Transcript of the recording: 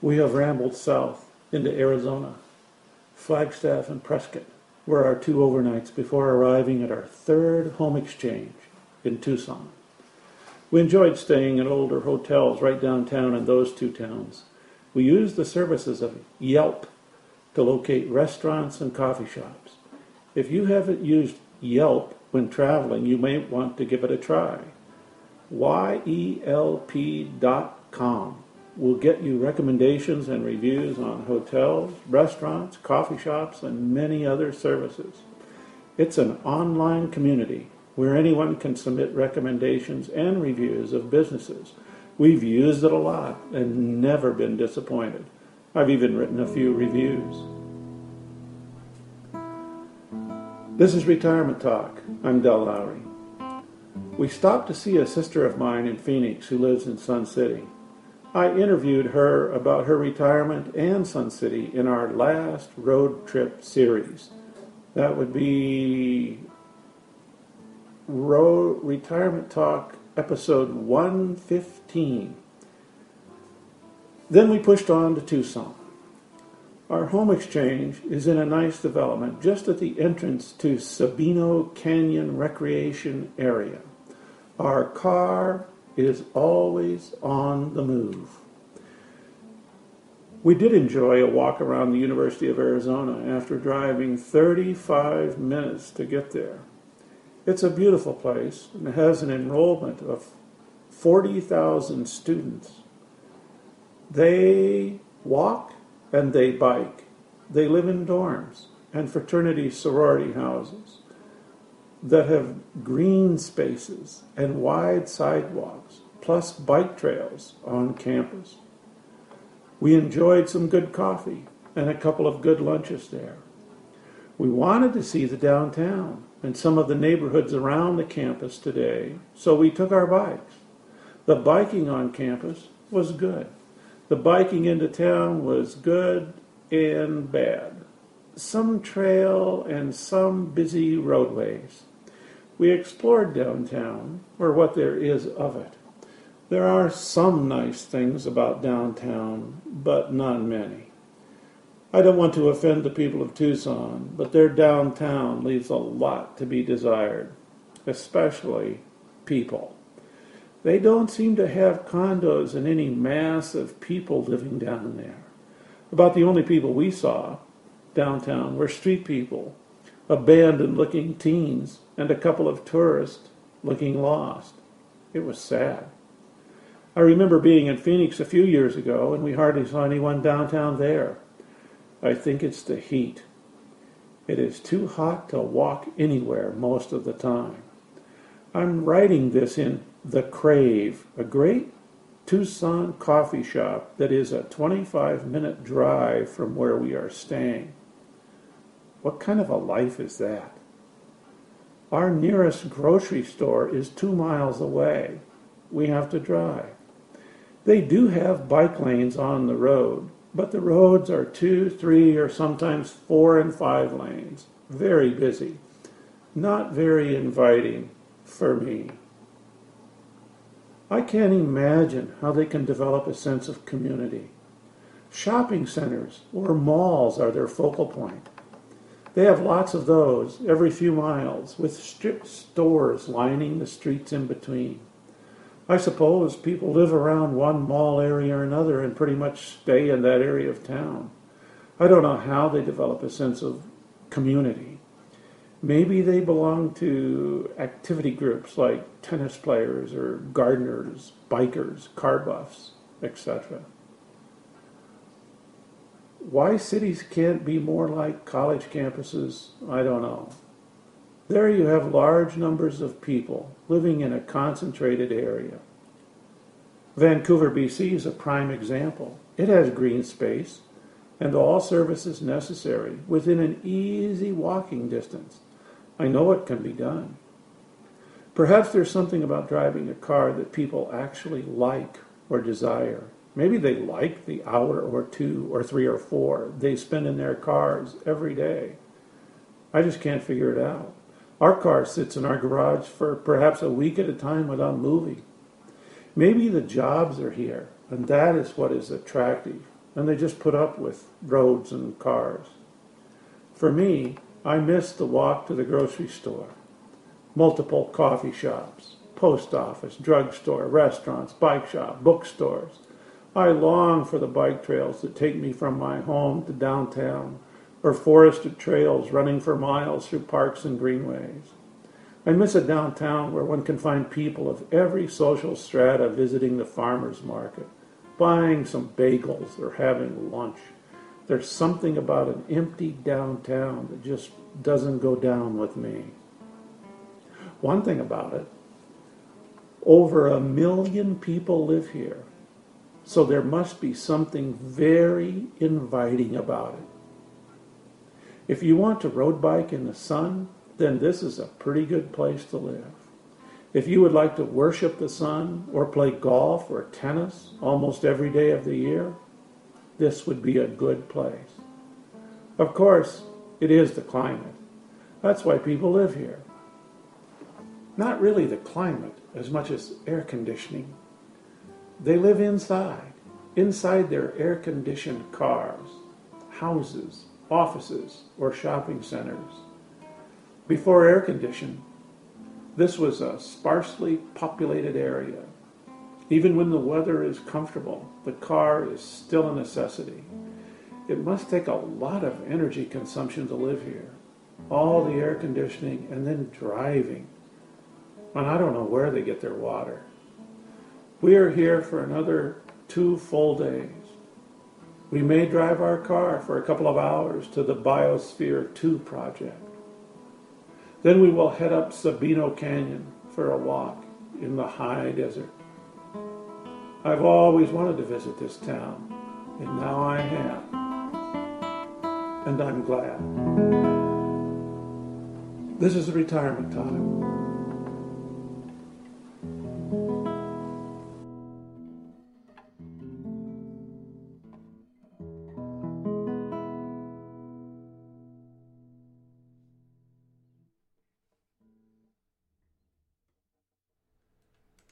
we have rambled south into Arizona, Flagstaff and Prescott were our two overnights before arriving at our third home exchange in Tucson. We enjoyed staying in older hotels right downtown in those two towns. We used the services of Yelp to locate restaurants and coffee shops. If you haven't used Yelp when traveling, you may want to give it a try. YELP.com will get you recommendations and reviews on hotels, restaurants, coffee shops, and many other services. It's an online community where anyone can submit recommendations and reviews of businesses. We've used it a lot and never been disappointed. I've even written a few reviews. This is Retirement Talk. I'm Del Lowry. We stopped to see a sister of mine in Phoenix who lives in Sun City. I interviewed her about her retirement and Sun City in our last road trip series. That would be Road Retirement Talk episode 115. Then we pushed on to Tucson. Our home exchange is in a nice development just at the entrance to Sabino Canyon Recreation Area. Our car is always on the move. We did enjoy a walk around the University of Arizona after driving 35 minutes to get there. It's a beautiful place and has an enrollment of 40,000 students. They walk and they bike. They live in dorms and fraternity sorority houses that have green spaces and wide sidewalks, plus bike trails on campus. We enjoyed some good coffee and a couple of good lunches there. We wanted to see the downtown and some of the neighborhoods around the campus today, so we took our bikes. The biking on campus was good. The biking into town was good and bad. Some trail and some busy roadways. We explored downtown, or what there is of it. There are some nice things about downtown, but not many. I don't want to offend the people of Tucson, but their downtown leaves a lot to be desired, especially people. They don't seem to have condos and any mass of people living down there. About the only people we saw downtown were street people, abandoned looking teens, and a couple of tourists looking lost. It was sad. I remember being in Phoenix a few years ago, and we hardly saw anyone downtown there. I think it's the heat. It is too hot to walk anywhere most of the time. I'm writing this in The Crave, a great Tucson coffee shop that is a 25 minute drive from where we are staying. What kind of a life is that? Our nearest grocery store is two miles away. We have to drive. They do have bike lanes on the road, but the roads are two, three, or sometimes four and five lanes. Very busy. Not very inviting for me. I can't imagine how they can develop a sense of community. Shopping centers or malls are their focal point. They have lots of those every few miles, with strip stores lining the streets in between. I suppose people live around one mall area or another and pretty much stay in that area of town. I don't know how they develop a sense of community. Maybe they belong to activity groups like tennis players or gardeners, bikers, car buffs, etc. Why cities can't be more like college campuses, I don't know. There you have large numbers of people living in a concentrated area. Vancouver, BC is a prime example. It has green space and all services necessary within an easy walking distance. I know it can be done. Perhaps there's something about driving a car that people actually like or desire. Maybe they like the hour or two or three or four they spend in their cars every day. I just can't figure it out. Our car sits in our garage for perhaps a week at a time without moving. Maybe the jobs are here, and that is what is attractive and they just put up with roads and cars. For me, I miss the walk to the grocery store, multiple coffee shops, post office, drugstore, restaurants, bike shop, bookstores. I long for the bike trails that take me from my home to downtown, or forested trails running for miles through parks and greenways. I miss a downtown where one can find people of every social strata visiting the farmer's market, buying some bagels or having lunch. There's something about an empty downtown that just doesn't go down with me. One thing about it, over a million people live here, so there must be something very inviting about it. If you want to road bike in the sun, then this is a pretty good place to live. If you would like to worship the sun or play golf or tennis almost every day of the year, this would be a good place. Of course, it is the climate. That's why people live here. Not really the climate as much as air conditioning. They live inside, inside their air conditioned cars, houses, offices, or shopping centers. Before air conditioning, this was a sparsely populated area. Even when the weather is comfortable, the car is still a necessity. It must take a lot of energy consumption to live here. All the air conditioning and then driving. And I don't know where they get their water. We are here for another two full days. We may drive our car for a couple of hours to the Biosphere 2 project. Then we will head up Sabino Canyon for a walk in the high desert. I've always wanted to visit this town, and now I have. And I'm glad. This is retirement time.